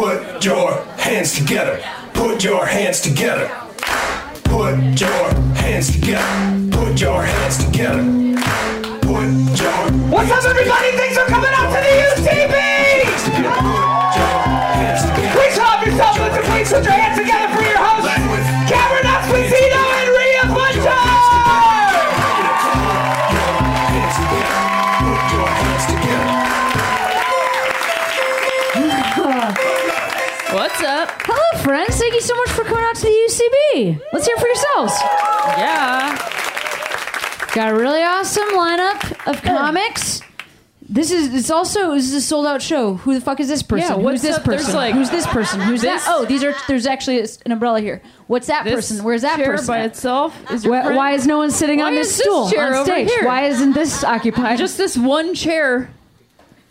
Put your hands together. Put your hands together. Put your hands together. Put your hands together. Put your What's up, everybody? Thanks for coming out to the UCB! hands together. Put your hands together. Please help yourself. Please put your hands together for you so much for coming out to the UCB. Let's hear it for yourselves. Yeah. Got a really awesome lineup of comics. This is it's also this is a sold out show. Who the fuck is this person? Yeah, Who's what's this up? Person? like, Who's this person? Who's this- that? Oh, these are there's actually an umbrella here. What's that This person? Where's that chair person? by itself? Is Why, why is no one sitting Why on this this stool chair on stage? Why isn't this occupied? just this one chair?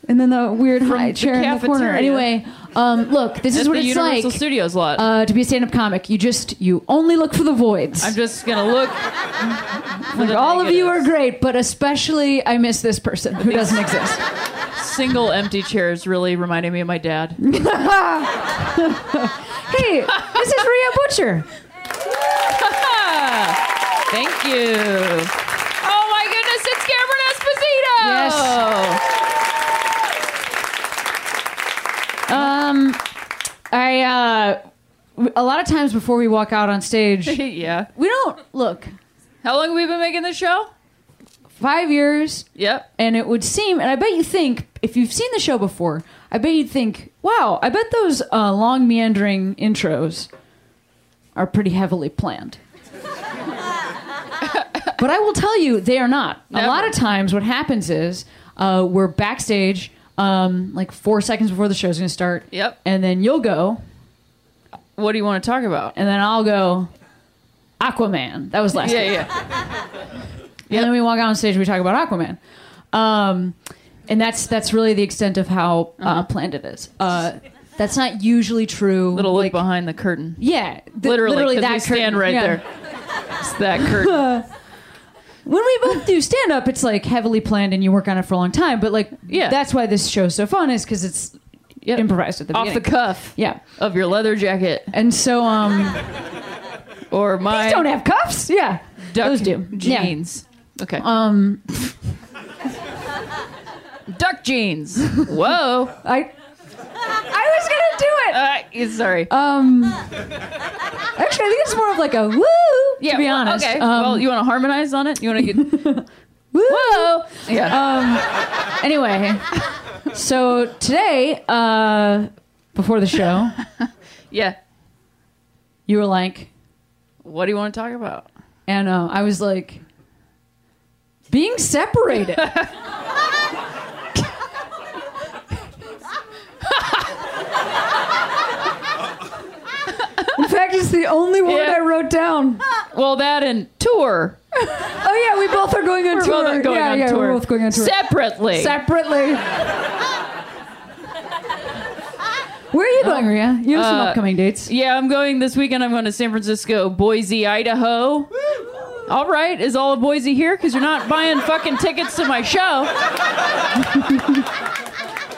and then the weird high the chair in the corner. Anyway, um, look, this At is what the it's Universal like Studios lot. uh, to be a stand up comic. You just you only look for the voids. I'm just gonna look. for the All of you are negatives. great, but especially I miss this person who doesn't exist. Single empty chairs really reminded me of my dad. Hey, this is Rhea Butcher. Thank you. Oh my goodness, it's Cameron Esposito. Yes. I uh, a lot of times before we walk out on stage, yeah. we don't look How long have we been making this show? five years, Yep. and it would seem, and I bet you think if you've seen the show before, I bet you'd think, wow, I bet those uh, long meandering intros are pretty heavily planned. but I will tell you, they are not. A lot of times, what happens is uh, we're backstage, um, like four seconds before the show's going to start. Yep. And then you'll go, What do you want to talk about? and then I'll go, Aquaman. That was last Yeah, week. yeah. And then we walk out on stage, we talk about Aquaman. Um, and that's that's really the extent of how uh, planned it is. Uh, that's not usually true. Little look like, behind the curtain. Yeah, th- Literally, literally 'cause that we stand curtain. right Yeah. there. It's that curtain. When we both do stand up, it's like heavily planned and you work on it for a long time. But like, Yeah. that's why this show's so fun is because it's Yep. improvised at the Off the cuff Yeah, of your leather jacket and so um, or my these don't have cuffs. Yeah, duck those do. Yeah. jeans. Okay. Um, duck jeans. Whoa. I I was gonna do it. Uh, yeah, sorry. Um, actually, I think it's more of like a woo. yeah. to be well, honest. Okay. Um, well, you want to harmonize on it? You want to get? woo. Whoa. Yeah. Anyway, so today, uh, before the show, yeah. you were like, What do you want to talk about? and uh, I was like, being separated. The only word Yeah. I wrote down. Well, that and tour. Oh yeah, we both are going on We're tour. both going yeah, on yeah, tour. we're both going on tour separately. separately. Where are you going, Rhea? You have some Uh, upcoming dates. yeah, I'm going this weekend. I'm going to San Francisco, Boise, Idaho. All right, is all of Boise here? Because you're not buying fucking tickets to my show.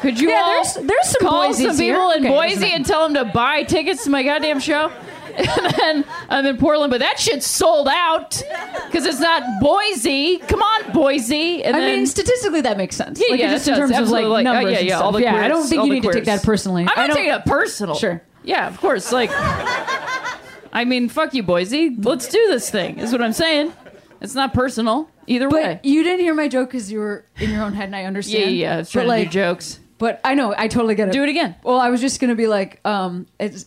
Could you Yeah, all there's there's some call Boise's some here. people in Okay, Boise and tell them to buy tickets to my goddamn show? And then I'm in Portland, but that shit's sold out because it's not Boise. Come on, Boise. And I then, mean, statistically, that makes sense. Yeah, like, yeah, just in terms of like Absolutely. Like, uh, numbers. yeah, yeah, all the yeah, I don't think you need to take that personally. I'm not don't- taking it personal. Sure. Yeah, of course. Like, I mean, fuck you, Boise. Let's do this thing. Is what I'm saying. It's not personal either way. You didn't hear my joke because you were in your own head, and I Yeah, understand. yeah. I was but trying like, to do jokes. But I know, I totally get it. Do it again. Well, I was just gonna be like, um, it's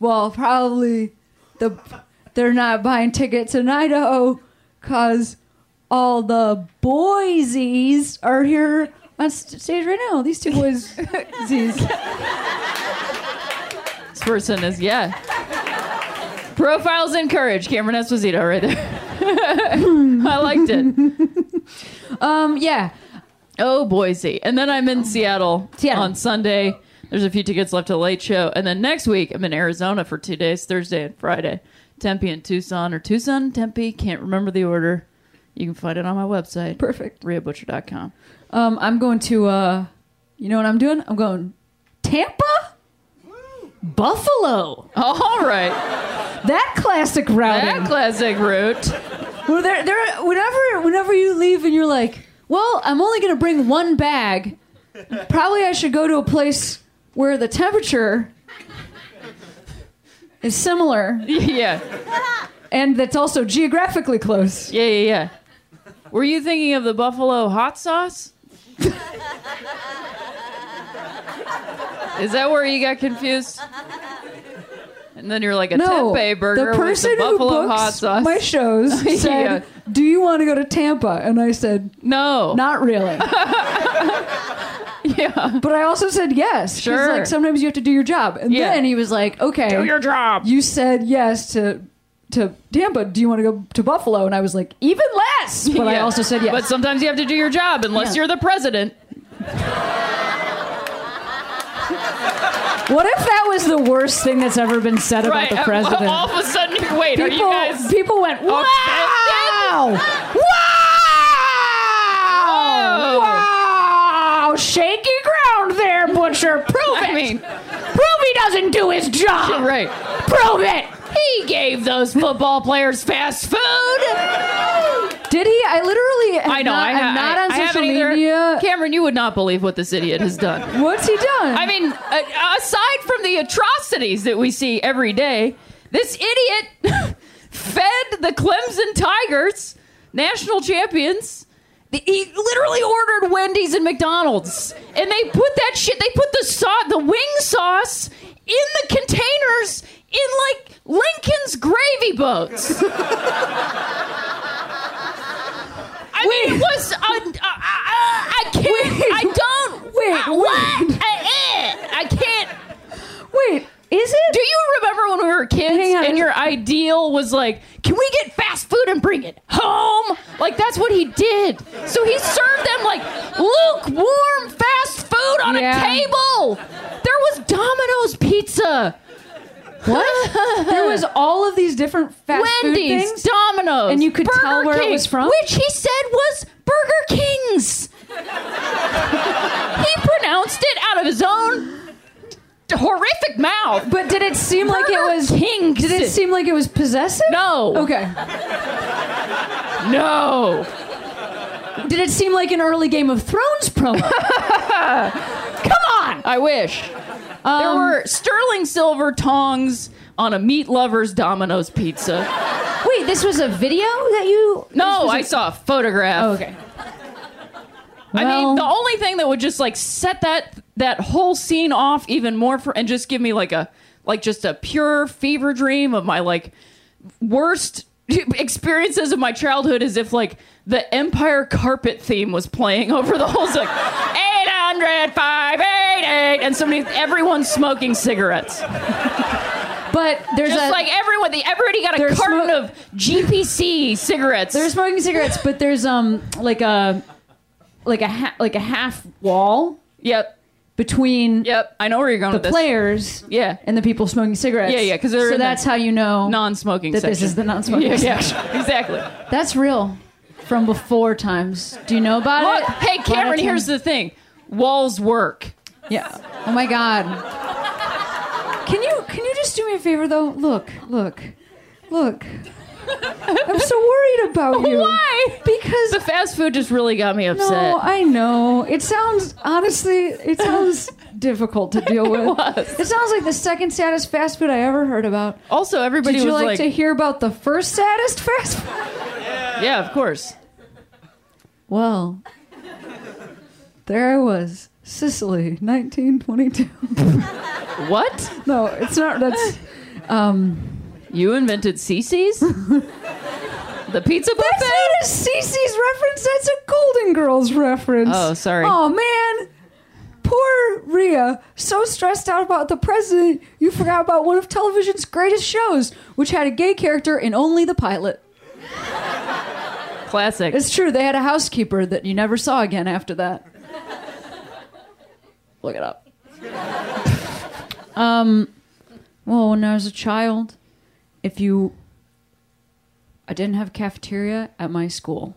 well, probably the they're not buying tickets in Idaho because all the boysies are here on stage right now. These two boys. This person is yeah. Profiles in courage. Cameron Esposito right there. I liked it. um, yeah. Oh, Boise. And then I'm in Seattle, Seattle. on Sunday. There's a few tickets left to the late show. And then next week, I'm in Arizona for two days, Thursday and Friday. Tempe and Tucson, or Tucson and Tempe. Can't remember the order. You can find it on my website. Perfect. RheaButcher.com. Um, I'm going to. Uh, you know what I'm doing? I'm going Tampa. Buffalo. All right. That classic routing. That classic route. Well, there, there, whenever, whenever you leave and you're like, well, I'm only going to bring one bag. Probably I should go to a place where the temperature is similar Yeah. and that's also geographically close. Yeah, yeah, yeah. Were you thinking of the buffalo hot sauce? Is that where you got confused? And then you're like a No, tempeh burger the person with the who buffalo books hot sauce. my shows said, Yeah. "Do you want to go to Tampa?" And I said, no. "Not really." yeah. But I also said yes. 'cause, Sure. Like sometimes you have to do your job. And Yeah. then he was like, "Okay, Do your job. you said yes to to Tampa. Do you want to go to Buffalo?" And I was like, "Even less." But I Yeah. also said yes. But sometimes you have to do your job unless Yeah. you're the president. what if that was the worst thing that's ever been said about the president? All of a sudden, wait, are you people, guys. people went, "Wow, offended? wow, wow, shaky ground there, Butcher. Prove it. I mean, Prove he doesn't do his job. right. Prove it." He gave those football players fast food. Did he? I literally. Have I know. Not, I, I'm ha- not I, on I social haven't either. media. Cameron, you would not believe what this idiot has done. What's he done? I mean, uh, aside from the atrocities that we see every day, this idiot fed the Clemson Tigers, national champions. The- He literally ordered Wendy's and McDonald's, and they put that shit. They put the sauce, the wing sauce, in the containers in like Lincoln's gravy boats. I mean, it was. Uh, uh, uh, I can't. I don't. Wait, uh, what? Eh, I can't. Wait, is it? Do you remember when we were kids on. and your ideal was like, can we get fast food and bring it home? Like that's what he did. So he served them like lukewarm fast food on Yeah. a table. There was Domino's pizza, what? there was all of these different fast food Wendy's, things. Domino's, And you could Burger tell where it was from? which he said was Burger King's. he pronounced it out of his own horrific mouth. But did it seem like it was? King's. Did it seem like it was possessive? No. Okay. No. Did it seem like an early Game of Thrones promo? Come on. I wish. there um, were sterling silver tongs on a meat lover's Domino's pizza. Wait, this was a video that you? No, this I was a- saw a photograph. Oh, okay. I Well- mean, the only thing that would just like set that that whole scene off even more for and just give me like a like just a pure fever dream of my like worst experiences of my childhood is if like the Empire carpet theme was playing over the whole it's like 800 588 and somebody everyone's smoking cigarettes. But there's Just a like everyone, the, everybody got a carton of GPC cigarettes. they're smoking cigarettes, but there's um like a like a ha- like a half wall yep, between yep. I know where you're going the with this. players Yeah, and the people smoking cigarettes. Yeah, yeah, 'cause they're so the that's how you know non-smoking that section. this is the non-smoking yeah, section. yeah, exactly. That's real from before times. Do you know about Look, it? hey, Cameron. Here's the thing: walls work. yeah. Oh my god. Can you can you just do me a favor though? Look, look, look. I'm so worried about you. Why? Because The fast food just really got me upset. No, I know. It sounds honestly, it sounds difficult to deal with. was. It sounds like the second saddest fast food I ever heard about. also, everybody Did you was like, like, to hear about the first saddest fast food? "Yeah, of course." Well, there I was, Sicily, 1922. What? No, it's not. That's um, You invented CiCi's? the pizza buffet? that's not a CiCi's reference. That's a Golden Girls reference. Oh, sorry. Oh man. Poor Rhea, so stressed out about the president, you forgot about one of television's greatest shows, which had a gay character in only the pilot. Classic. It's true, they had a housekeeper that you never saw again after that. Look it up. um, well, when I was a child, if you. I didn't have cafeteria at my school.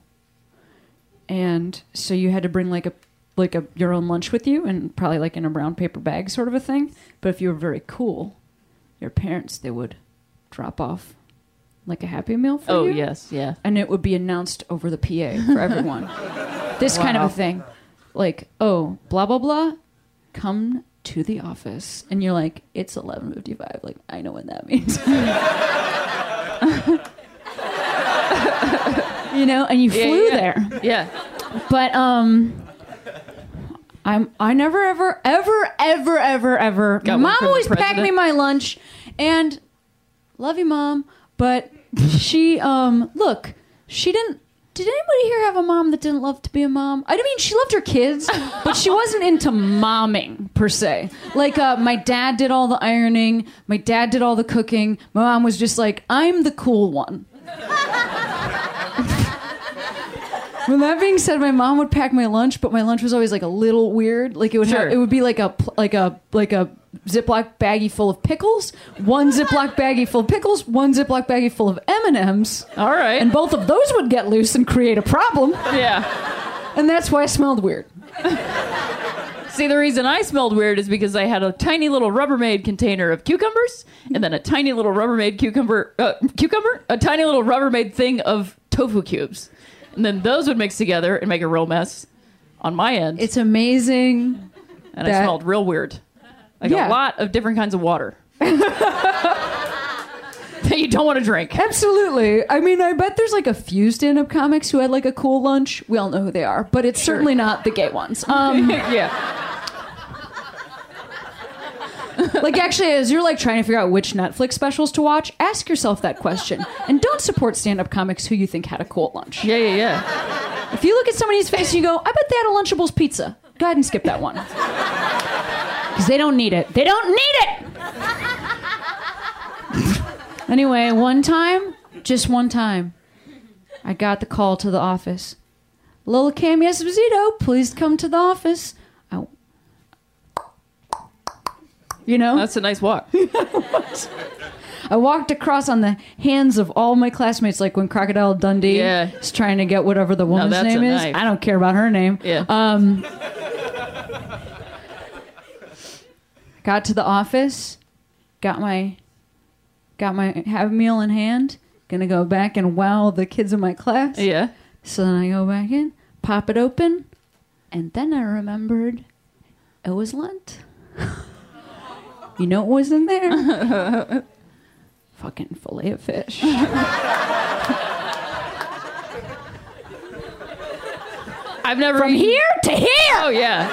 And so you had to bring like a like a your own lunch with you and probably like in a brown paper bag sort of a thing. But if you were very cool, your parents they would drop off like a happy meal for Oh you yes, yeah. and it would be announced over the PA for everyone. this kind of a thing. Like, oh, blah blah blah, come to the office. And you're like, it's 11:55. Like, I know what that means. you know, and you Yeah, flew yeah. there. Yeah. But um I'm I never ever ever ever ever ever Got mom always packed me my lunch and love you mom, but she um look, she didn't did anybody here have a mom that didn't love to be a mom? I mean, she loved her kids, but she wasn't into momming per se. Like, uh, my dad did all the ironing, my dad did all the cooking. My mom was just like, I'm the cool one. With that being said, my mom would pack my lunch, but my lunch was always like a little weird. Like it would Sure. have, it would be like a pl- like a like a Ziploc baggie full of pickles, one Ziploc baggie full of pickles, one Ziploc baggie full of M and M's, All right. and both of those would get loose and create a problem. yeah. And that's why I smelled weird. See, the reason I smelled weird is because I had a tiny little Rubbermaid container of cucumbers, and then a tiny little Rubbermaid cucumber, uh, cucumber, a tiny little Rubbermaid thing of tofu cubes, and then those would mix together and make a real mess on my end, It's amazing. and I smelled real weird, like Yeah. a lot of different kinds of water that you don't want to drink. Absolutely. I mean, I bet there's like a few stand-up comics who had like a cool lunch. We all know who they are, but it's certainly not the gay ones. Um, yeah, like actually as you're like trying to figure out which netflix specials to watch ask yourself that question and don't support stand-up comics who you think had a cool lunch yeah, yeah, yeah. if you look at somebody's face and you go i bet they had a lunchables pizza go ahead and skip that one because they don't need it they don't need it anyway one time just one time i got the call to the office lola cam esposito please come to the office I, you know That's a nice walk. I walked across on the hands of all my classmates, like when Crocodile Dundee Yeah. is trying to get whatever the woman's that's name is. knife. I don't care about her name. Yeah. Um, got to the office, got my got my have meal in hand. Gonna go back and wow the kids in my class. yeah. So then I go back in, pop it open, and then I remembered it was Lent. you know what was in there? Fucking fillet of fish. I've never From eaten- here to here. Oh yeah,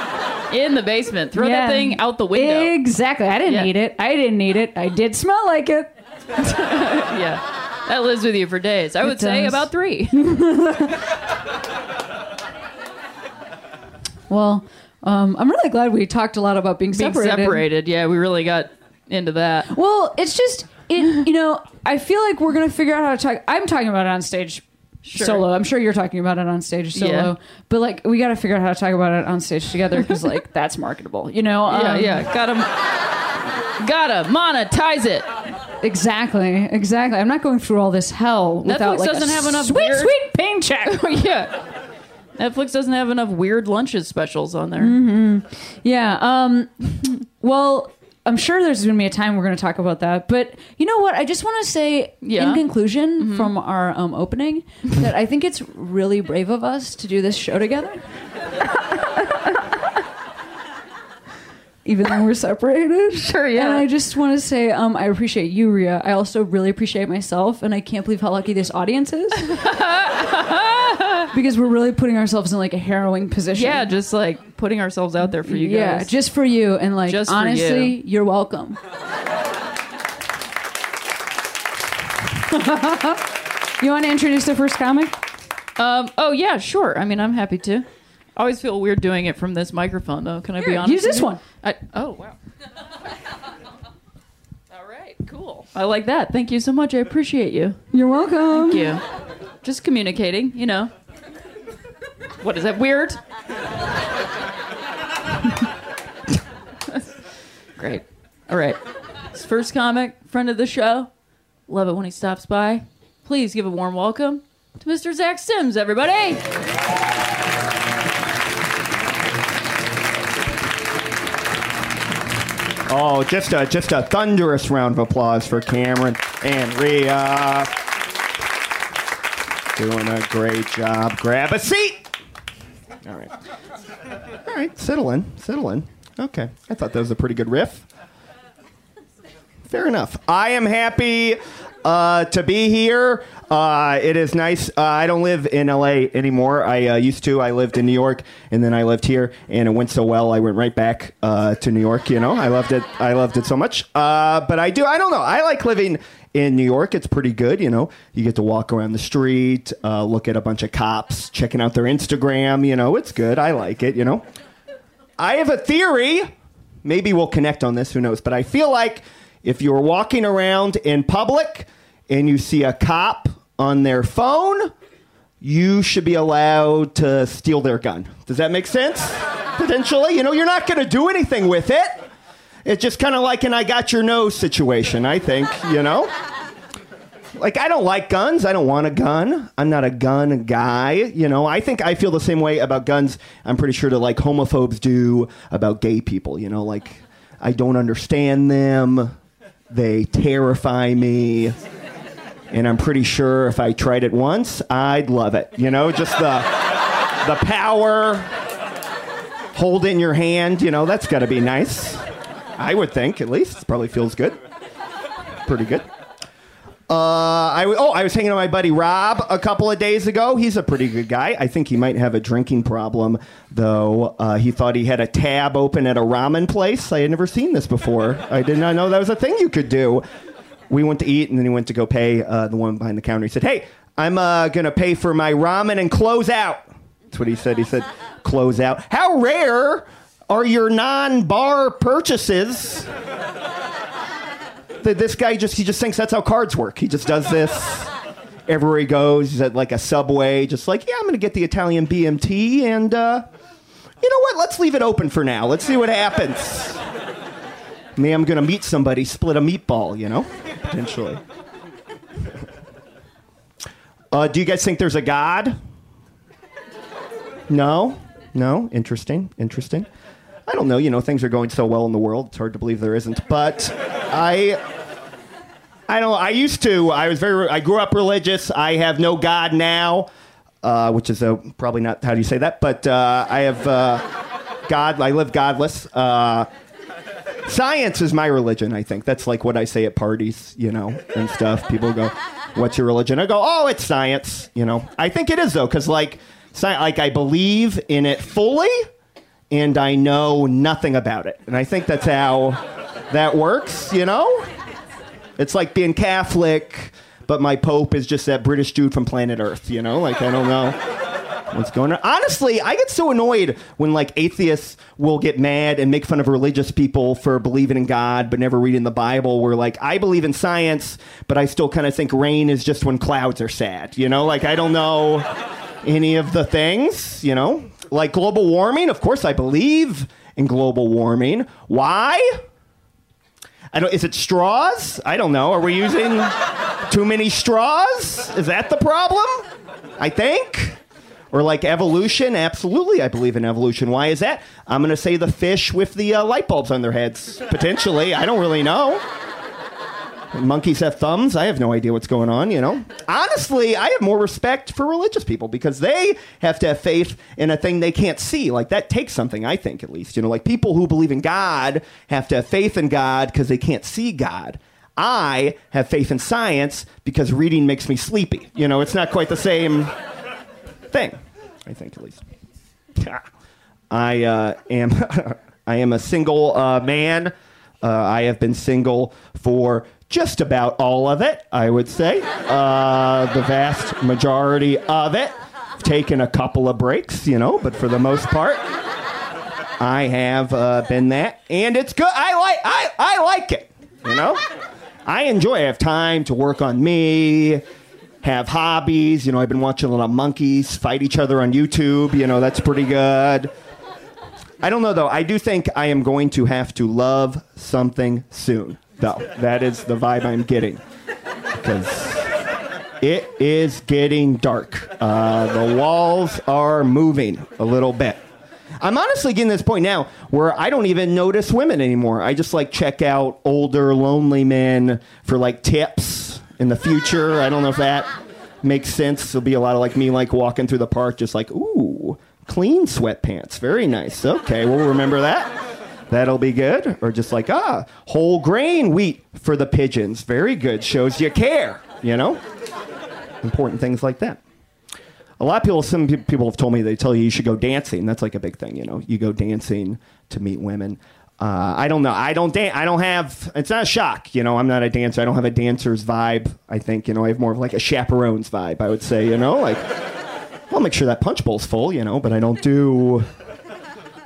in the basement. Throw Yeah. that thing out the window. Exactly. I didn't Yeah. eat it. I didn't eat it. I did smell like it. yeah, that lives with you for days. I would say about three. Well, um, I'm really glad we talked a lot about being Being separated. separated. Yeah, we really got into that. Well, it's just it. You know, I feel like we're gonna figure out how to talk. I'm talking about it on stage. Sure. Solo. I'm sure you're talking about it on stage solo, Yeah. but like we got to figure out how to talk about it on stage together because like that's marketable, you know? Yeah, Um, yeah. Gotta, gotta monetize it. exactly, exactly. I'm not going through all this hell without Netflix like doesn't a have enough sweet, weird- sweet paycheck. yeah. Netflix doesn't have enough weird lunches specials on there. Mm-hmm. Yeah. Um, well, I'm sure there's going to be a time we're going to talk about that. But you know what? I just want to say, Yeah. Mm-hmm. in conclusion from our um, opening, that I think it's really brave of us to do this show together. Even though we're separated. Sure, yeah. And I just want to say, um, I appreciate you, Rhea. I also really appreciate myself, and I can't believe how lucky this audience is. because we're really putting ourselves in like a harrowing position. Yeah, just like putting ourselves out there for you Yeah, guys. just for you. And like, Just for honestly, you. you're welcome. you want to introduce the first comic? um. Oh yeah, sure. I mean, I'm happy to. I always feel weird doing it from this microphone, though. Can I be honest? use with this you? one. I, oh wow. All right, cool. I like that. Thank you so much. I appreciate you. You're welcome. Thank you. Just communicating, you know. What is that weird? Great. All right. This first comic, friend of the show. Love it when he stops by. Please give a warm welcome to Mr. Zach Sims, everybody. Oh, just a just a thunderous round of applause for Cameron and Rhea. Doing a great job. Grab a seat. All right. All right, settle in, settle in. Okay, I thought that was a pretty good riff. Fair enough. I am happy uh, to be here. Uh, it is nice. Uh, I don't live in LA anymore. I uh, used to. I lived in New York, and then I lived here, and it went so well. I went right back uh, to New York. You know, I loved it. I loved it so much. Uh, but I do. I don't know. I like living in New York. It's pretty good. You know, you get to walk around the street, uh, look at a bunch of cops, checking out their Instagram. You know, it's good. I like it. You know. I have a theory. Maybe we'll connect on this. Who knows? But I feel like if you're walking around in public and you see a cop on their phone, you should be allowed to steal their gun. Does that make sense? Potentially, you know, you're not going to do anything with it. It's just kind of like an I got your nose situation, I think, you know? Like, I don't like guns. I don't want a gun. I'm not a gun guy. You know, I think I feel the same way about guns. I'm pretty sure that, like, homophobes do about gay people. You know, like, I don't understand them. They terrify me. And I'm pretty sure if I tried it once, I'd love it. You know, just the, the power, hold it in your hand. You know, that's got to be nice. I would think, at least. Probably feels good. Pretty good. Uh, I w- oh, I was hanging out with my buddy Rob a couple of days ago. He's a pretty good guy. I think he might have a drinking problem, though. Uh, he thought he had a tab open at a ramen place. I had never seen this before. I did not know that was a thing you could do. We went to eat, and then he went to go pay uh, the woman behind the counter. He said, "Hey, I'm uh, gonna pay for my ramen and close out." That's what he said. He said, "Close out." How rare are your non-bar purchases? This guy just he just thinks that's how cards work. He just does this everywhere he goes. He's at like a subway, just like, yeah, I'm gonna get the Italian BMT, and uh, you know what? Let's leave it open for now. Let's see what happens. Maybe I'm gonna meet somebody, split a meatball, you know, potentially. Uh, do you guys think there's a God? No, no. Interesting, interesting. I don't know. You know, things are going so well in the world. It's hard to believe there isn't. But I, I don't. I used to. I was very. I grew up religious. I have no God now, uh, which is a, probably not how do you say that. But uh, I have uh, God. I live godless. Uh, science is my religion. I think that's like what I say at parties, you know, and stuff. People go, "What's your religion?" I go, "Oh, it's science." You know, I think it is though, because like, sci- like I believe in it fully and I know nothing about it. And I think that's how that works, you know? It's like being Catholic, but my Pope is just that British dude from planet Earth, you know? Like, I don't know what's going on. Honestly, I get so annoyed when, like, atheists will get mad and make fun of religious people for believing in God but never reading the Bible. Where, like, I believe in science, but I still kind of think rain is just when clouds are sad, you know? Like, I don't know any of the things, you know? Like global warming, of course I believe in global warming. Why? I don't, is it straws? I don't know. Are we using too many straws? Is that the problem? I think. Or like evolution? Absolutely, I believe in evolution. Why is that? I'm going to say the fish with the uh, light bulbs on their heads. Potentially. I don't really know. Monkeys have thumbs. I have no idea what's going on, you know? Honestly, I have more respect for religious people because they have to have faith in a thing they can't see. Like, that takes something, I think, at least. You know, like people who believe in God have to have faith in God because they can't see God. I have faith in science because reading makes me sleepy. You know, it's not quite the same thing, I think, at least. I uh, am I am a single uh, man. Uh, I have been single for just about all of it, I would say. Uh, the vast majority of it. Taken a couple of breaks, you know, but for the most part, I have uh, been that, and it's good. I like I, I like it, you know. I enjoy. I have time to work on me, have hobbies. You know, I've been watching a lot of monkeys fight each other on YouTube. You know, that's pretty good. I don't know though. I do think I am going to have to love something soon, though. That is the vibe I'm getting because it is getting dark. Uh, the walls are moving a little bit. I'm honestly getting this point now where I don't even notice women anymore. I just like check out older, lonely men for like tips in the future. I don't know if that makes sense. There'll be a lot of like me like walking through the park, just like, ooh, clean sweatpants. Very nice. Okay, we'll remember that. That'll be good. Or just like, ah, whole grain wheat for the pigeons. Very good. Shows you care, you know? Important things like that. A lot of people, some people have told me they tell you you should go dancing. That's like a big thing, you know? You go dancing to meet women. Uh, I don't know. I don't dance. I don't have. It's not a shock, you know. I'm not a dancer. I don't have a dancer's vibe. I think, you know, I have more of like a chaperone's vibe. I would say, you know, like I'll make sure that punch bowl's full, you know, but I don't do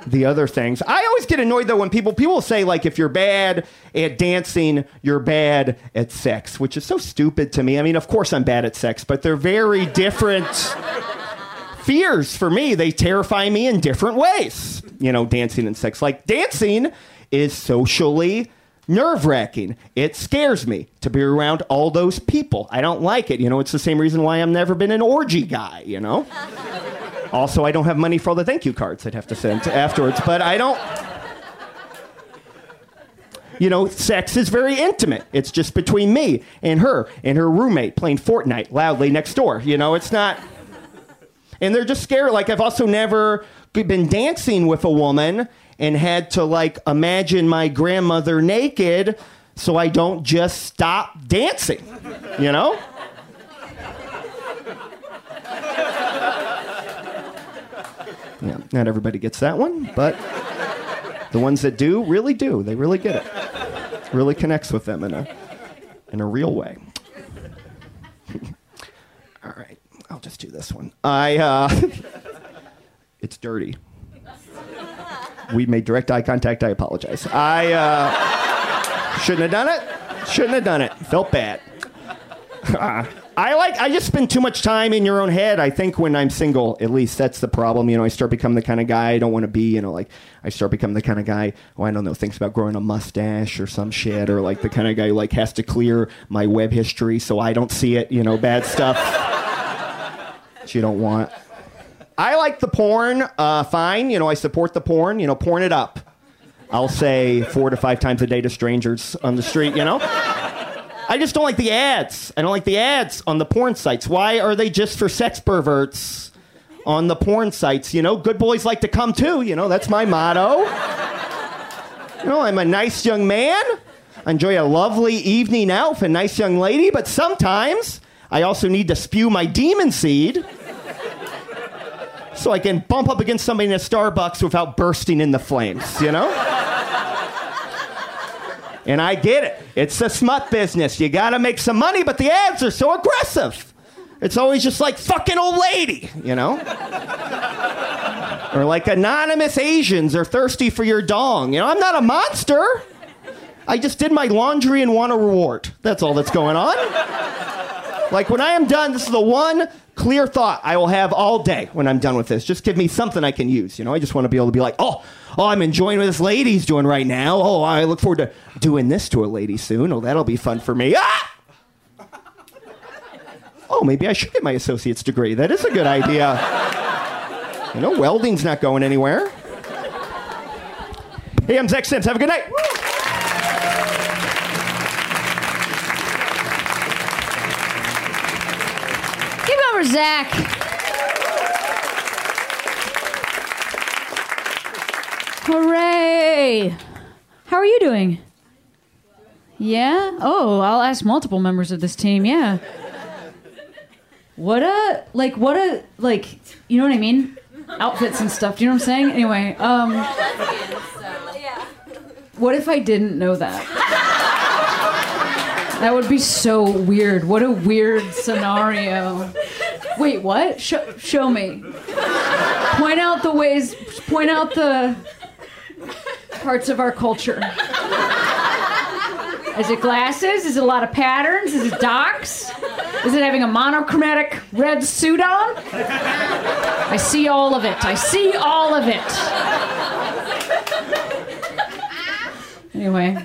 the other things. I always get annoyed though when people people say like if you're bad at dancing, you're bad at sex, which is so stupid to me. I mean, of course I'm bad at sex, but they're very different fears for me. They terrify me in different ways. You know, dancing and sex. Like dancing is socially nerve wracking. It scares me to be around all those people. I don't like it. You know, it's the same reason why I've never been an orgy guy, you know? Also, I don't have money for all the thank you cards I'd have to send afterwards, but I don't. You know, sex is very intimate. It's just between me and her and her roommate playing Fortnite loudly next door. You know, it's not. And they're just scared. Like, I've also never been dancing with a woman and had to, like, imagine my grandmother naked so I don't just stop dancing. You know? Yeah, not everybody gets that one, but the ones that do really do. They really get it. Really connects with them in a in a real way. All right, I'll just do this one. I uh, it's dirty. We made direct eye contact. I apologize. I uh, shouldn't have done it. Shouldn't have done it. Felt bad. I like. I just spend too much time in your own head. I think when I'm single, at least that's the problem. You know, I start becoming the kind of guy I don't want to be. You know, like I start becoming the kind of guy. Oh, I don't know, thinks about growing a mustache or some shit, or like the kind of guy who like has to clear my web history so I don't see it. You know, bad stuff that you don't want. I like the porn. Uh, fine. You know, I support the porn. You know, porn it up. I'll say four to five times a day to strangers on the street. You know. I just don't like the ads. I don't like the ads on the porn sites. Why are they just for sex perverts on the porn sites? You know, good boys like to come too. You know, that's my motto. You know, I'm a nice young man. I enjoy a lovely evening out with a nice young lady, but sometimes I also need to spew my demon seed so I can bump up against somebody in a Starbucks without bursting in the flames, you know? And I get it. It's a smut business. You got to make some money, but the ads are so aggressive. It's always just like fucking old lady, you know? or like anonymous Asians are thirsty for your dong. You know, I'm not a monster. I just did my laundry and want a reward. That's all that's going on. Like when I am done, this is the one clear thought I will have all day when I'm done with this. Just give me something I can use. You know, I just want to be able to be like, oh, oh, I'm enjoying what this lady's doing right now. Oh, I look forward to doing this to a lady soon. Oh, that'll be fun for me. Ah! Oh, maybe I should get my associate's degree. That is a good idea. You know, welding's not going anywhere. Hey, I'm Zach Sims. Have a good night. Zach. Hooray! How are you doing? Yeah? Oh, I'll ask multiple members of this team. Yeah. What a like what a like you know what I mean? Outfits and stuff. Do you know what I'm saying? Anyway, um What if I didn't know that? That would be so weird. What a weird scenario. Wait, what? Show, show me. Point out the ways, point out the parts of our culture. Is it glasses? Is it a lot of patterns? Is it docs? Is it having a monochromatic red suit on? I see all of it. I see all of it. Anyway,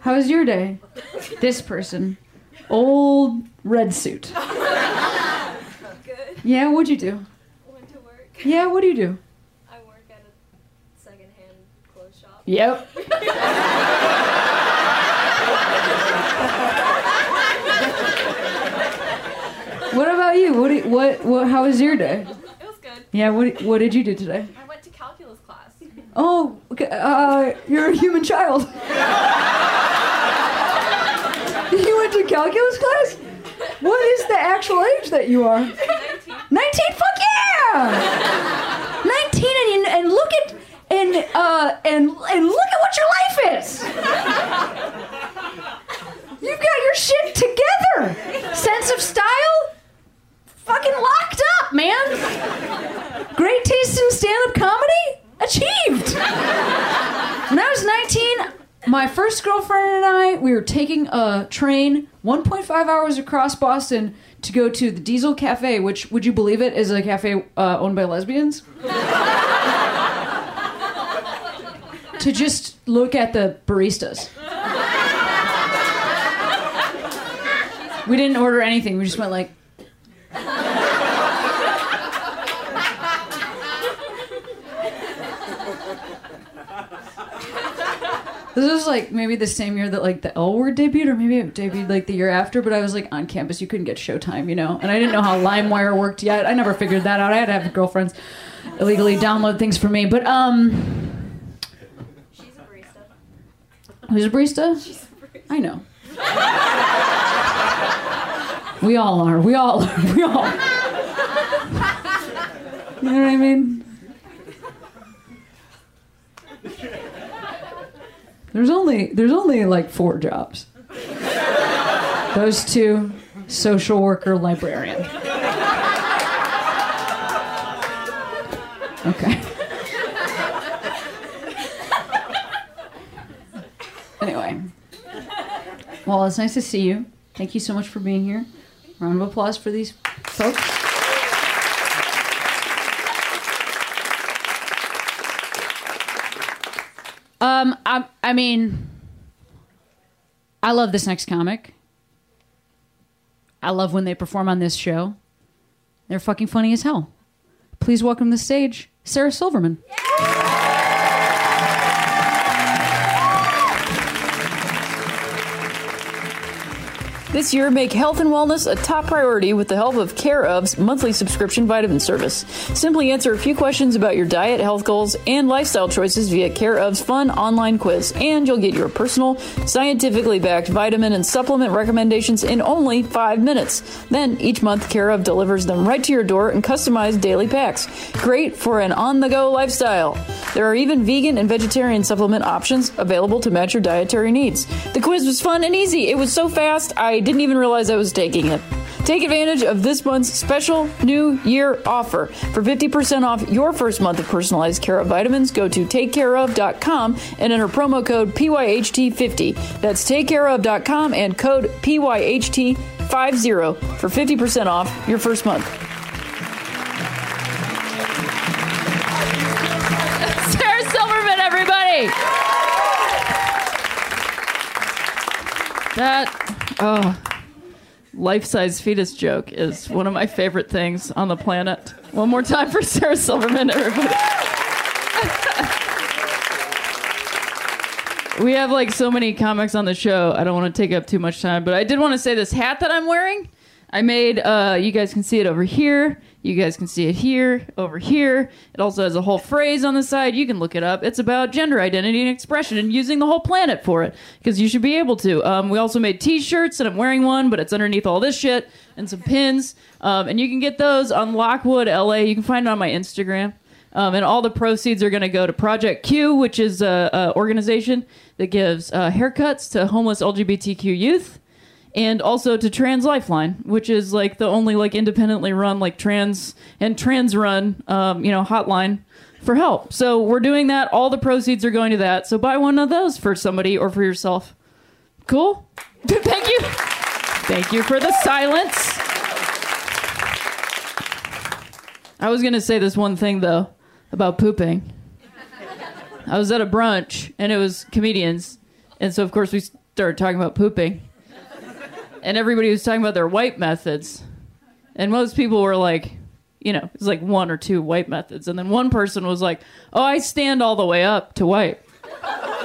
how was your day? This person, old red suit. Good. Yeah, what'd you do? Went to work. Yeah, what do you do? I work at a secondhand clothes shop. Yep. What about you? What, do- what, what, how was your day? It was good. Yeah, what, what did you do today? I went to calculus class. Oh, okay, uh, you're a human child. to calculus class? What is the actual age that you are? 19. 19? Fuck yeah! 19 and, and look at and uh and and look at what your life is. You've got your shit together. Sense of style, fucking locked up, man. Great taste in stand-up comedy, achieved. When I was 19, my first girlfriend and I, we were taking a train 1.5 hours across Boston to go to the Diesel Cafe, which, would you believe it, is a cafe uh, owned by lesbians. to just look at the baristas. We didn't order anything. We just went like, This was like maybe the same year that like the L word debuted, or maybe it debuted like the year after. But I was like on campus, you couldn't get Showtime, you know, and I didn't know how LimeWire worked yet. I never figured that out. I had to have girlfriends illegally download things for me. But um, She's a barista. who's a barista? She's a barista. I know. We all are. We all are. We all. You know what I mean? There's only there's only like four jobs. Those two, social worker, librarian. Okay. Anyway. Well, it's nice to see you. Thank you so much for being here. Round of applause for these folks. Um, I, I mean, I love this next comic. I love when they perform on this show. They're fucking funny as hell. Please welcome to the stage, Sarah Silverman. This year, make health and wellness a top priority with the help of Care of's monthly subscription vitamin service. Simply answer a few questions about your diet, health goals, and lifestyle choices via Care of's fun online quiz, and you'll get your personal, scientifically backed vitamin and supplement recommendations in only five minutes. Then each month, Care of delivers them right to your door in customized daily packs. Great for an on the go lifestyle. There are even vegan and vegetarian supplement options available to match your dietary needs. The quiz was fun and easy. It was so fast, I didn't even realize I was taking it. Take advantage of this month's special new year offer. For 50% off your first month of personalized care of vitamins, go to takecareof.com and enter promo code PYHT50. That's takecareof.com and code PYHT50 for 50% off your first month. That, oh, life size fetus joke is one of my favorite things on the planet. One more time for Sarah Silverman, everybody. we have like so many comics on the show. I don't want to take up too much time, but I did want to say this hat that I'm wearing. I made, uh, you guys can see it over here. You guys can see it here, over here. It also has a whole phrase on the side. You can look it up. It's about gender identity and expression and using the whole planet for it because you should be able to. Um, we also made t shirts, and I'm wearing one, but it's underneath all this shit and some pins. Um, and you can get those on Lockwood, LA. You can find it on my Instagram. Um, and all the proceeds are going to go to Project Q, which is a, organization that gives uh, haircuts to homeless LGBTQ youth, and also to Trans Lifeline, which is like the only like independently run like trans and trans run um, you know hotline for help. So we're doing that. All the proceeds are going to that. So buy one of those for somebody or for yourself. Cool. Thank you. Thank you for the silence. I was gonna say this one thing though about pooping. I was at a brunch and it was comedians, and so of course we started talking about pooping, and everybody was talking about their wipe methods, and most people were like, you know, it's like one or two wipe methods, and then one person was like, "Oh, I stand all the way up to wipe."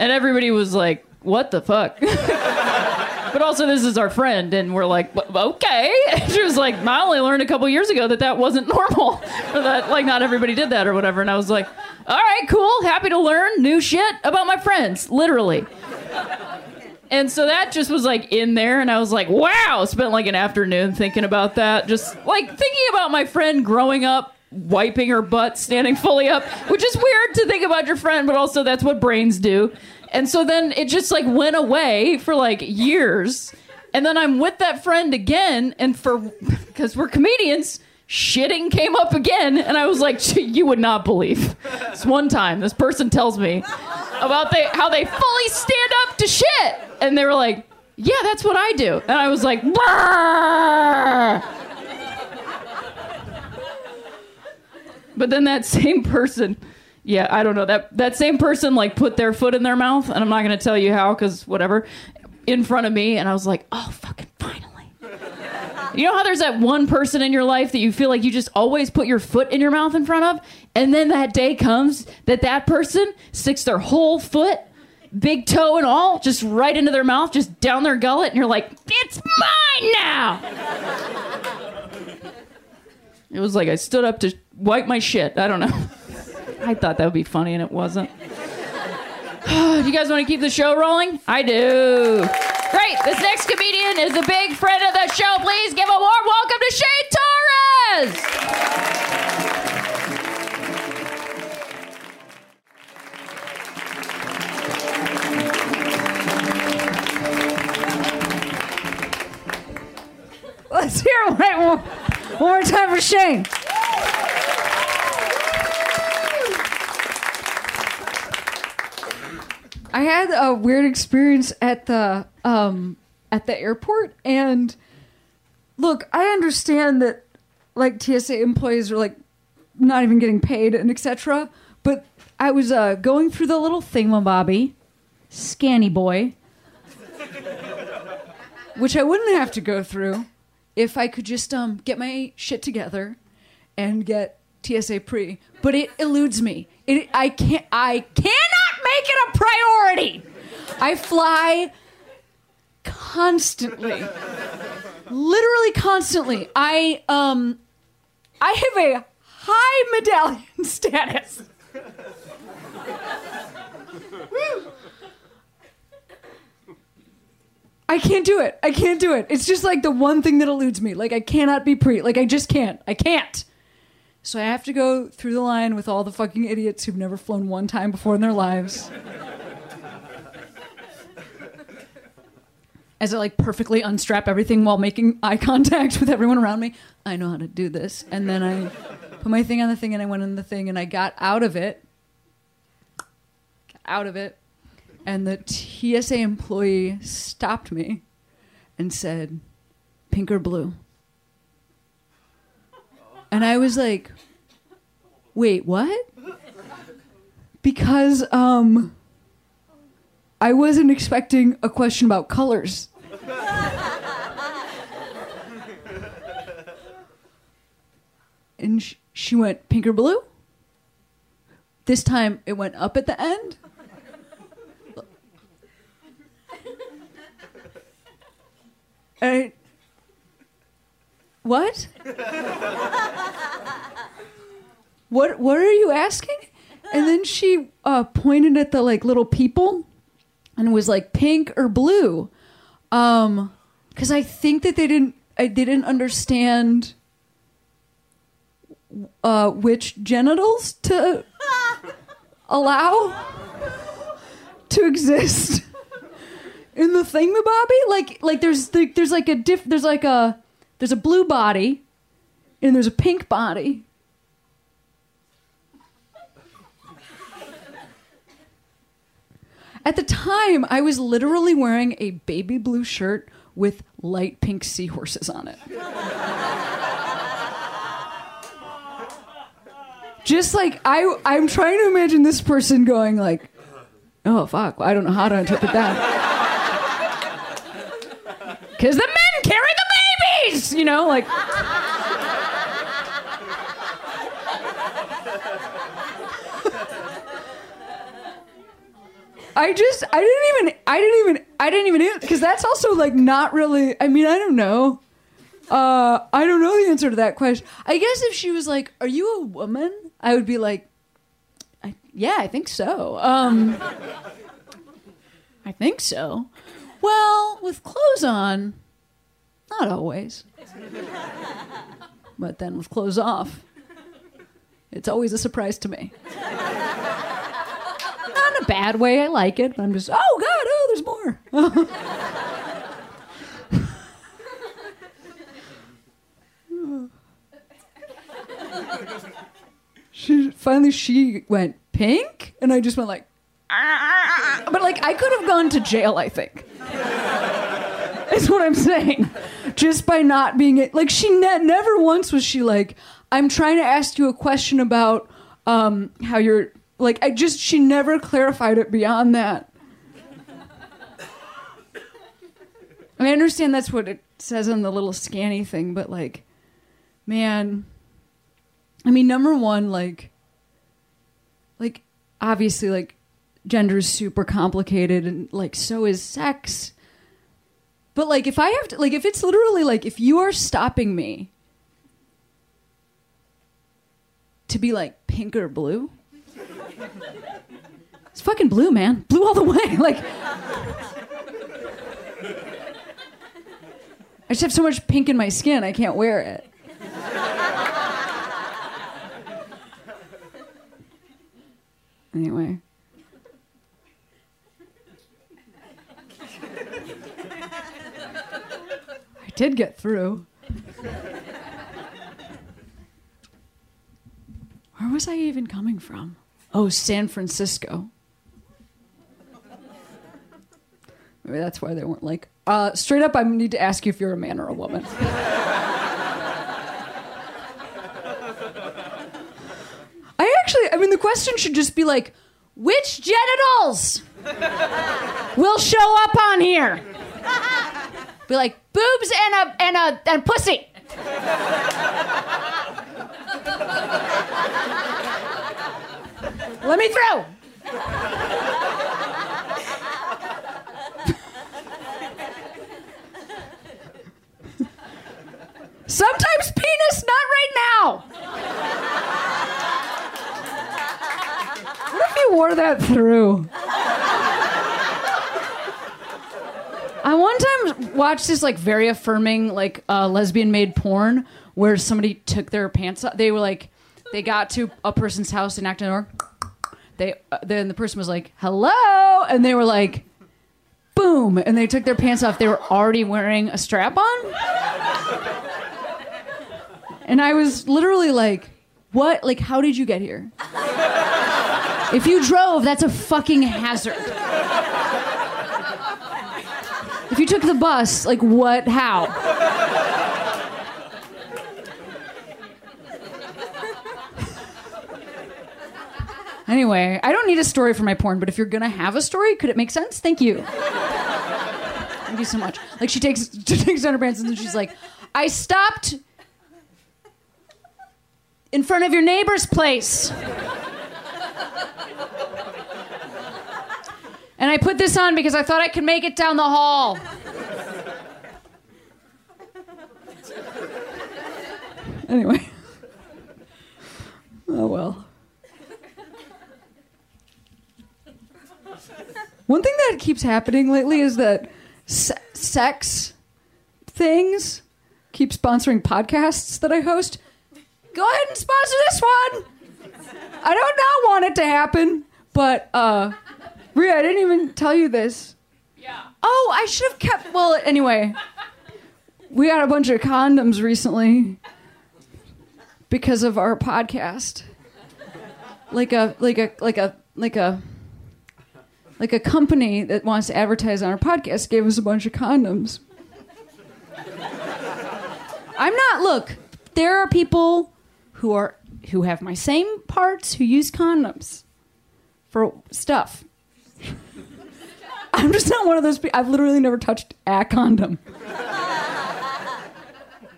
And everybody was like, what the fuck? but also, this is our friend. And we're like, okay. And she was like, I only learned a couple years ago that that wasn't normal. or that, like, not everybody did that or whatever. And I was like, all right, cool. Happy to learn new shit about my friends, literally. And so that just was like in there, and I was like, wow, spent like an afternoon thinking about that. Just like thinking about my friend growing up, wiping her butt, standing fully up, which is weird to think about your friend, but also that's what brains do. And so then it just like went away for like years. And then I'm with that friend again, and for because we're comedians, shitting came up again, and I was like, you would not believe. This one time, this person tells me about they how they fully stand up to shit, and they were like, yeah, that's what I do, and I was like, but then that same person. Yeah, I don't know that that same person like put their foot in their mouth, and I'm not gonna tell you how because whatever, in front of me, and I was like, oh fucking. You know how there's that one person in your life that you feel like you just always put your foot in your mouth in front of, and then that day comes that that person sticks their whole foot, big toe and all, just right into their mouth, just down their gullet, and you're like, it's mine now. It was like I stood up to wipe my shit. I don't know. I thought that would be funny, and it wasn't. Do you guys want to keep the show rolling? I do. Great. This next comedian is a big friend of the show. Please give a warm welcome to Shane Torres. Let's hear it one, more time for Shane. I had a weird experience at the um, at the airport, and look, I understand that like TSA employees are like not even getting paid and etc. But I was uh, going through the little thing, thingamabobby, scanny boy, which I wouldn't have to go through if I could just um, get my shit together and get TSA pre. But it eludes me. It I can't I cannot make it a priority. I fly constantly. Literally constantly. I um I have a high medallion status. I can't do it. I can't do it. It's just like the one thing that eludes me. Like I cannot be pre. Like I just can't. I can't. So I have to go through the line with all the fucking idiots who've never flown one time before in their lives. As I like perfectly unstrap everything while making eye contact with everyone around me. I know how to do this. And then I put my thing on the thing and I went in the thing and I got out of it. Got out of it. And the TSA employee stopped me and said, pink or blue? And I was like, wait, what? Because um I wasn't expecting a question about colors. and sh- she went pink or blue? This time it went up at the end. I, what? what what are you asking? And then she uh, pointed at the like little people and was like pink or blue. Um cuz I think that they didn't I didn't understand uh which genitals to allow to exist in the thingamabobby like like there's the, there's like a diff there's like a there's a blue body and there's a pink body. At the time i was literally wearing a baby blue shirt with light pink seahorses on it. Just like i i'm trying to imagine this person going like oh fuck i don't know how to interpret that. Because the you know, like. I just I didn't even I didn't even I didn't even because that's also like not really. I mean I don't know. Uh, I don't know the answer to that question. I guess if she was like, "Are you a woman?" I would be like, I, "Yeah, I think so." Um, I think so. Well, with clothes on, not always. But then with clothes off, it's always a surprise to me. Not in a bad way. I like it. But I'm just, oh God, oh, there's more. she finally she went pink, and I just went like, "Ah." but like I could have gone to jail. I think. Is what I'm saying. Just by not being it. like she ne- never once was she like I'm trying to ask you a question about um, how you're like I just she never clarified it beyond that. I understand that's what it says on the little scanny thing, but like, man, I mean, number one, like, like obviously, like, gender is super complicated, and like so is sex. But like if I have to like if it's literally like if you are stopping me to be like pink or blue. It's fucking blue, man. Blue all the way. Like I just have so much pink in my skin, I can't wear it. Anyway. Did get through. Where was I even coming from? Oh, San Francisco. Maybe that's why they weren't like, uh, straight up, I need to ask you if you're a man or a woman. I actually, I mean, the question should just be like, which genitals will show up on here? Be like, boobs and a and a and pussy. Let me through. Sometimes penis, not right now. What if you wore that through? I one time watched this like very affirming like uh, lesbian made porn where somebody took their pants off. They were like, they got to a person's house and the door. They uh, then the person was like, "Hello," and they were like, "Boom!" and they took their pants off. They were already wearing a strap on, and I was literally like, "What? Like, how did you get here?" If you drove, that's a fucking hazard. You took the bus, like what? How? Anyway, I don't need a story for my porn, but if you're gonna have a story, could it make sense? Thank you. Thank you so much. Like she takes she takes her pants and she's like, I stopped in front of your neighbor's place. And I put this on because I thought I could make it down the hall. Anyway. Oh well. One thing that keeps happening lately is that se- sex things keep sponsoring podcasts that I host. Go ahead and sponsor this one. I don't not want it to happen, but uh I didn't even tell you this. Yeah. Oh, I should have kept. Well, anyway, we got a bunch of condoms recently because of our podcast. Like a like a like a like a like a company that wants to advertise on our podcast gave us a bunch of condoms. I'm not. Look, there are people who are who have my same parts who use condoms for stuff. I'm just not one of those people. I've literally never touched a condom.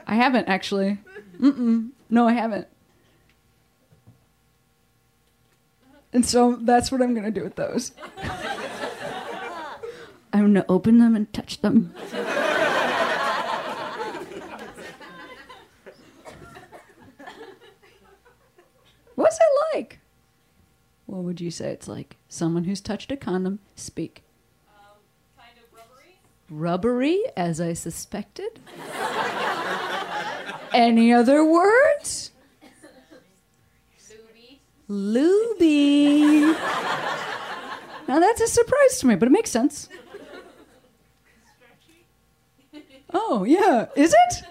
I haven't actually. Mm-mm. No, I haven't. And so that's what I'm gonna do with those. I'm gonna open them and touch them. What's it like? What would you say it's like? Someone who's touched a condom, speak. Rubbery, as I suspected. Any other words? Luby. Now that's a surprise to me, but it makes sense. Oh, yeah. Is it?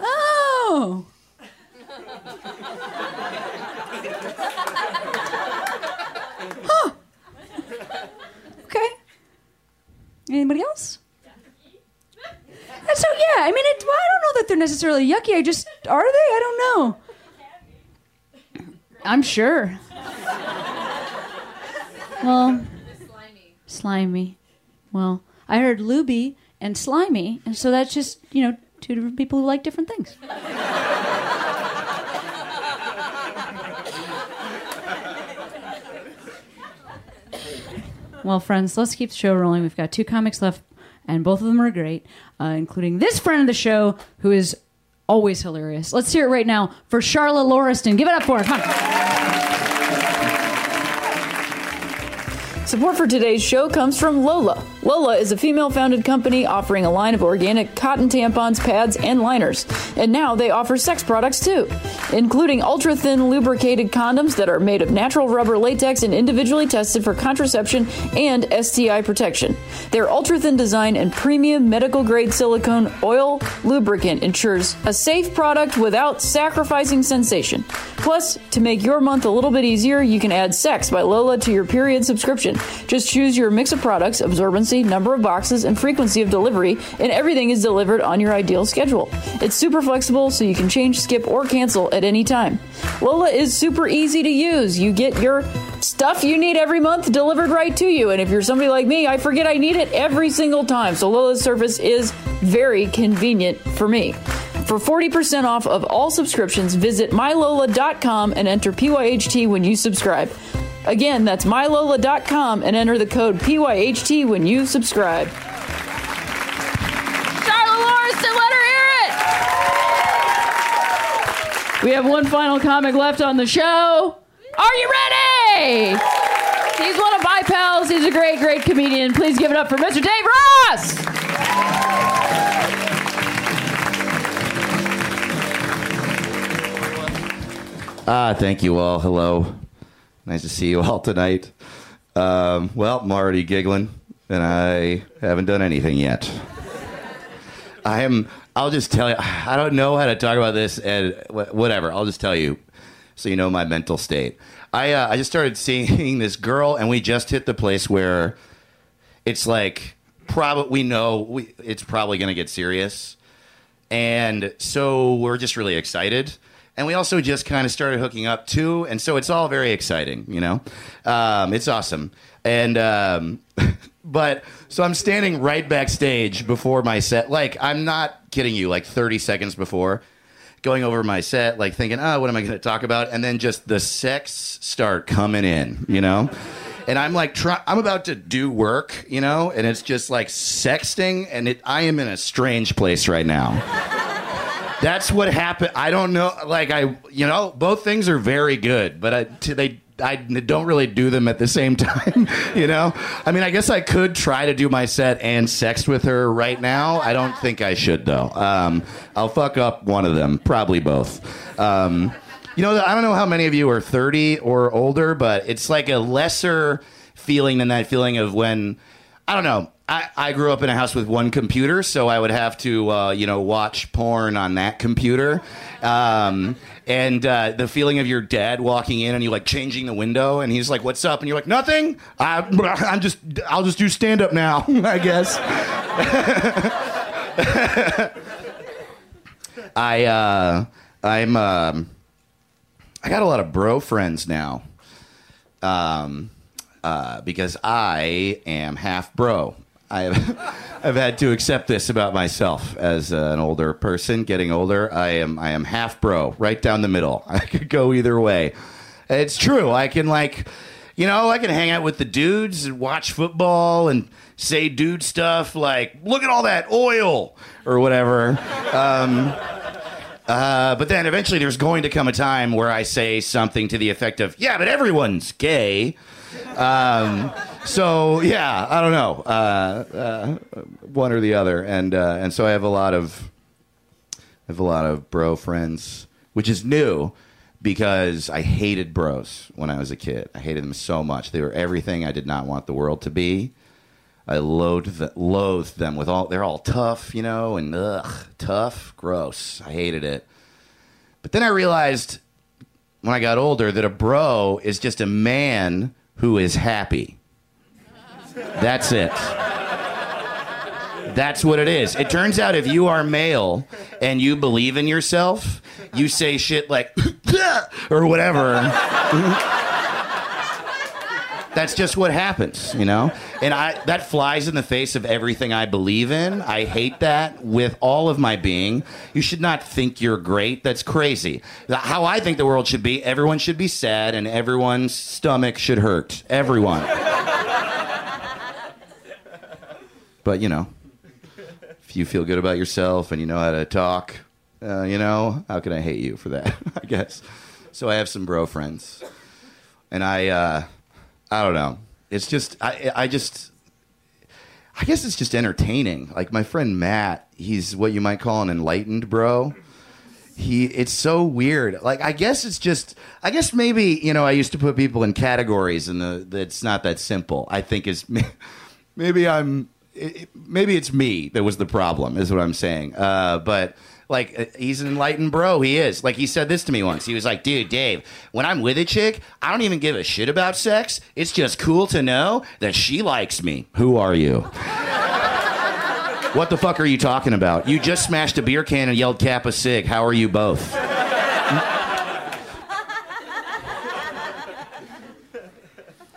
Oh. Huh. Okay. Anybody else? And so yeah, I mean, it, well, I don't know that they're necessarily yucky. I just are they? I don't know. I'm sure. Well, Slimy. slimy. Well, I heard luby and slimy, and so that's just you know two different people who like different things. Well, friends, let's keep the show rolling. We've got two comics left, and both of them are great, uh, including this friend of the show who is always hilarious. Let's hear it right now for Charla Lauriston. Give it up for her. Come on. Support for today's show comes from Lola. Lola is a female founded company offering a line of organic cotton tampons, pads, and liners. And now they offer sex products too, including ultra thin lubricated condoms that are made of natural rubber latex and individually tested for contraception and STI protection. Their ultra thin design and premium medical grade silicone oil lubricant ensures a safe product without sacrificing sensation. Plus, to make your month a little bit easier, you can add Sex by Lola to your period subscription. Just choose your mix of products, absorbency, number of boxes, and frequency of delivery, and everything is delivered on your ideal schedule. It's super flexible, so you can change, skip, or cancel at any time. Lola is super easy to use. You get your stuff you need every month delivered right to you, and if you're somebody like me, I forget I need it every single time. So Lola's service is very convenient for me. For 40% off of all subscriptions, visit mylola.com and enter PYHT when you subscribe. Again, that's mylola.com and enter the code PYHT when you subscribe. Charla Lauriston, let her hear it! We have one final comic left on the show. Are you ready? He's one of my pals. He's a great, great comedian. Please give it up for Mr. Dave Ross! Ah, thank you all. Hello. Nice to see you all tonight. Um, well, I'm already giggling, and I haven't done anything yet. I am. I'll just tell you. I don't know how to talk about this, and whatever. I'll just tell you, so you know my mental state. I uh, I just started seeing this girl, and we just hit the place where it's like probably we know we, it's probably going to get serious, and so we're just really excited. And we also just kind of started hooking up too, and so it's all very exciting, you know. Um, it's awesome, and um, but so I'm standing right backstage before my set. Like I'm not kidding you, like 30 seconds before, going over my set, like thinking, oh, what am I going to talk about? And then just the sex start coming in, you know. And I'm like, try- I'm about to do work, you know, and it's just like sexting, and it, I am in a strange place right now. That's what happened. I don't know. Like I, you know, both things are very good, but I, t- they, I don't really do them at the same time. you know, I mean, I guess I could try to do my set and sex with her right now. I don't think I should though. Um, I'll fuck up one of them, probably both. Um, you know, I don't know how many of you are 30 or older, but it's like a lesser feeling than that feeling of when I don't know. I, I grew up in a house with one computer, so I would have to, uh, you know, watch porn on that computer. Um, and uh, the feeling of your dad walking in and you like changing the window, and he's like, "What's up?" And you're like, "Nothing. I, I'm just, I'll just do stand up now, I guess." I, uh, I'm, um, I got a lot of bro friends now. Um, uh, because I am half bro. I have, I've had to accept this about myself as uh, an older person, getting older. I am I am half bro, right down the middle. I could go either way. It's true. I can like, you know, I can hang out with the dudes and watch football and say dude stuff like, look at all that oil or whatever. Um, uh, but then eventually there's going to come a time where I say something to the effect of, yeah, but everyone's gay. Um, so yeah, I don't know, uh, uh, one or the other, and uh, and so I have a lot of I have a lot of bro friends, which is new because I hated bros when I was a kid. I hated them so much. They were everything I did not want the world to be. I loathed, th- loathed them with all. They're all tough, you know, and ugh, tough, gross. I hated it. But then I realized when I got older that a bro is just a man who is happy. That's it. That's what it is. It turns out if you are male and you believe in yourself, you say shit like or whatever. That's just what happens, you know? And I that flies in the face of everything I believe in. I hate that with all of my being. You should not think you're great. That's crazy. How I think the world should be, everyone should be sad and everyone's stomach should hurt. Everyone. But, you know, if you feel good about yourself and you know how to talk, uh, you know, how can I hate you for that? I guess. So I have some bro friends, and I, uh, I don't know. It's just, I, I just, I guess it's just entertaining. Like my friend Matt, he's what you might call an enlightened bro. He, it's so weird. Like I guess it's just, I guess maybe you know I used to put people in categories, and the, the it's not that simple. I think is maybe I'm it, maybe it's me that was the problem is what i'm saying. Uh, but like uh, he's an enlightened bro. He is. Like he said this to me once. He was like dude dave when i'm with a chick i don't even give a shit about sex. It's just cool to know that she likes me. Who are you? What the fuck are you talking about? You just smashed a beer can and yelled kappa sig. How are you both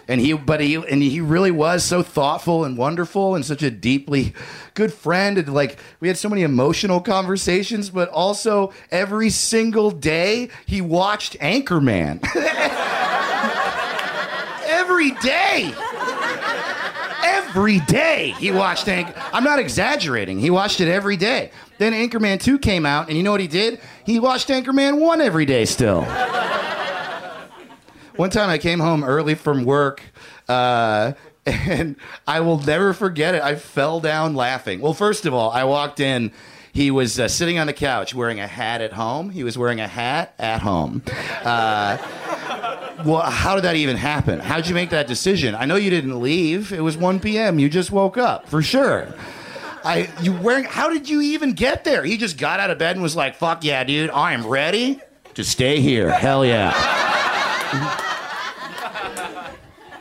and he but he and he really was so thoughtful and wonderful and such a deeply good friend. And like we had so many emotional conversations but also every single day he watched anchorman. Every day. Every day he watched Anch- i'm not exaggerating he watched it every day. Then anchorman 2 came out and you know what he did? He watched anchorman 1 every day still one time I came home early from work, uh, and I will never forget it. I fell down laughing. Well, first of all, I walked in. He was uh, sitting on the couch wearing a hat at home. He was wearing a hat at home. Uh, well, how did that even happen? How'd you make that decision? I know you didn't leave. It was 1 p.m. You just woke up, for sure. I you wearing how did you even get there? He just got out of bed and was like, "Fuck yeah, dude, I am ready to stay here. Hell yeah."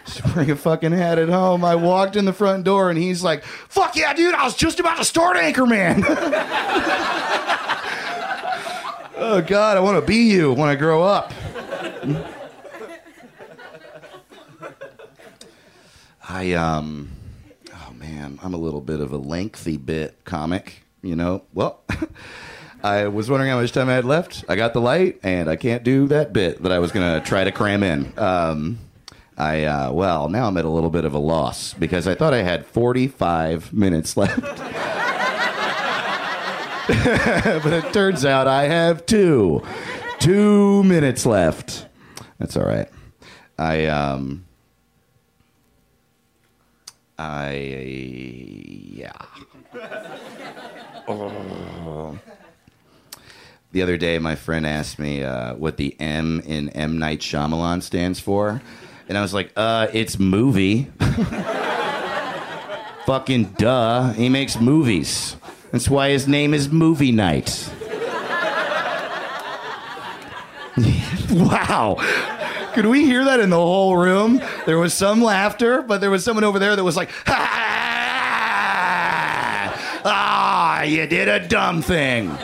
Just wearing a fucking hat at home. I walked in the front door and he's like, "Fuck yeah, dude! I was just about to start Anchorman." oh God, I want to be you when I grow up. I um, oh man, I'm a little bit of a lengthy bit comic, you know. Well. I was wondering how much time I had left. I got the light, and I can't do that bit that I was going to try to cram in. Um, I uh, well, now I'm at a little bit of a loss because I thought I had 45 minutes left, but it turns out I have two, two minutes left. That's all right. I um, I yeah. Oh. The other day, my friend asked me uh, what the M in M Night Shyamalan stands for, and I was like, "Uh, it's movie." Fucking duh! He makes movies. That's why his name is Movie Night. wow. Could we hear that in the whole room? There was some laughter, but there was someone over there that was like, ah, you did a dumb thing.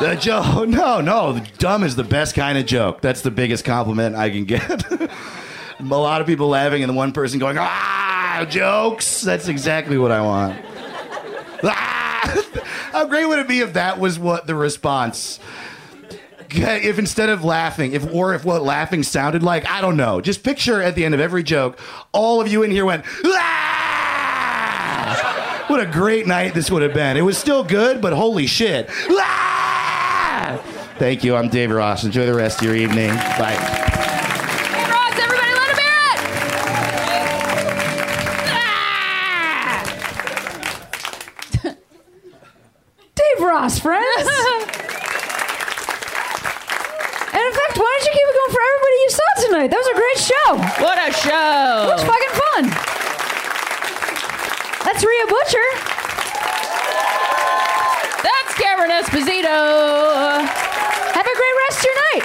The joke, no, no, dumb is the best kind of joke. That's the biggest compliment I can get. a lot of people laughing and the one person going, ah, jokes. That's exactly what I want. Ah! How great would it be if that was what the response? If instead of laughing, if or if what laughing sounded like, I don't know. Just picture at the end of every joke, all of you in here went, ah! What a great night this would have been. It was still good, but holy shit. Ah! Thank you. I'm Dave Ross. Enjoy the rest of your evening. Bye. Hey, Ross, everybody let him hear it! Ah! Dave Ross, friends. and in fact, why don't you keep it going for everybody you saw tonight? That was a great show. What a show! It was fucking fun. That's Rhea Butcher. That's Cameron Esposito. Have a great rest of your night.